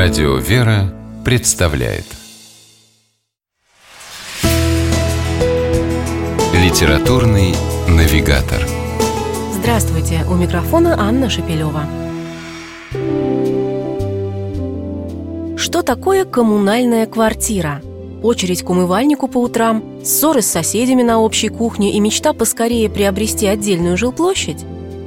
Радио «Вера» представляет Литературный навигатор Здравствуйте! У микрофона Анна Шапилева. Что такое коммунальная квартира? Очередь к умывальнику по утрам, ссоры с соседями на общей кухне и мечта поскорее приобрести отдельную жилплощадь?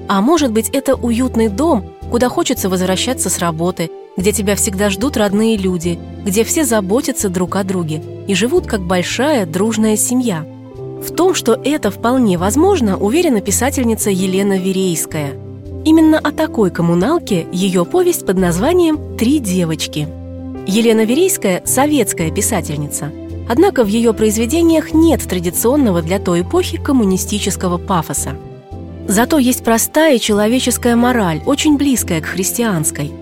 А может быть, это уютный дом, куда хочется возвращаться с работы, где тебя всегда ждут родные люди, где все заботятся друг о друге и живут как большая дружная семья. В том, что это вполне возможно, уверена писательница Елена Верейская. Именно о такой коммуналке ее повесть под названием «Три девочки». Елена Верейская – советская писательница. Однако в ее произведениях нет традиционного для той эпохи коммунистического пафоса. Зато есть простая человеческая мораль, очень близкая к христианской –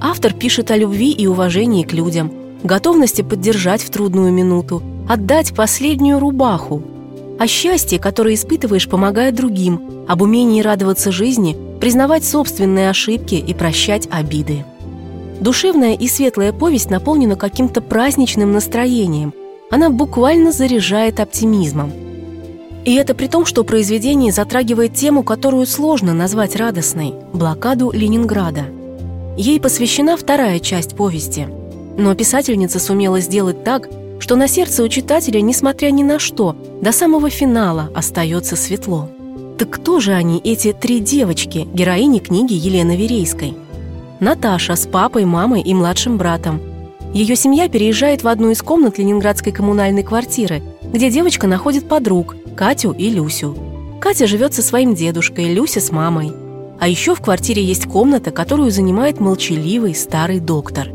Автор пишет о любви и уважении к людям, готовности поддержать в трудную минуту, отдать последнюю рубаху, о счастье, которое испытываешь, помогая другим, об умении радоваться жизни, признавать собственные ошибки и прощать обиды. Душевная и светлая повесть наполнена каким-то праздничным настроением. Она буквально заряжает оптимизмом. И это при том, что произведение затрагивает тему, которую сложно назвать радостной – блокаду Ленинграда – Ей посвящена вторая часть повести. Но писательница сумела сделать так, что на сердце у читателя, несмотря ни на что, до самого финала остается светло. Так кто же они, эти три девочки, героини книги Елены Верейской? Наташа с папой, мамой и младшим братом. Ее семья переезжает в одну из комнат ленинградской коммунальной квартиры, где девочка находит подруг – Катю и Люсю. Катя живет со своим дедушкой, Люся с мамой – а еще в квартире есть комната, которую занимает молчаливый старый доктор.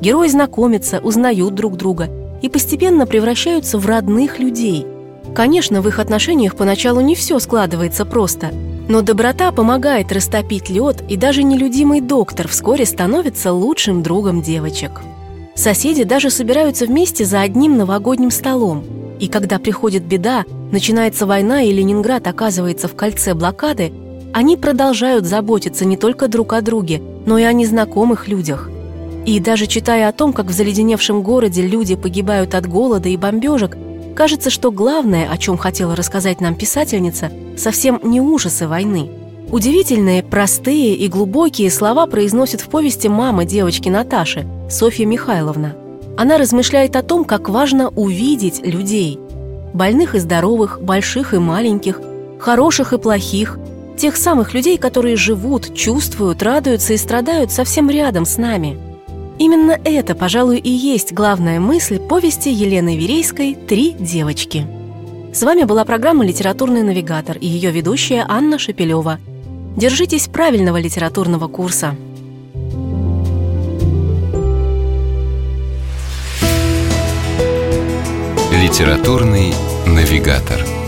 Герои знакомятся, узнают друг друга и постепенно превращаются в родных людей. Конечно, в их отношениях поначалу не все складывается просто, но доброта помогает растопить лед, и даже нелюдимый доктор вскоре становится лучшим другом девочек. Соседи даже собираются вместе за одним новогодним столом. И когда приходит беда, начинается война и Ленинград оказывается в кольце блокады, они продолжают заботиться не только друг о друге, но и о незнакомых людях. И даже читая о том, как в заледеневшем городе люди погибают от голода и бомбежек, кажется, что главное, о чем хотела рассказать нам писательница, совсем не ужасы войны. Удивительные, простые и глубокие слова произносит в повести мама девочки Наташи, Софья Михайловна. Она размышляет о том, как важно увидеть людей. Больных и здоровых, больших и маленьких, хороших и плохих, Тех самых людей, которые живут, чувствуют, радуются и страдают совсем рядом с нами. Именно это, пожалуй, и есть главная мысль повести Елены Верейской «Три девочки». С вами была программа «Литературный навигатор» и ее ведущая Анна Шепелева. Держитесь правильного литературного курса. Литературный навигатор.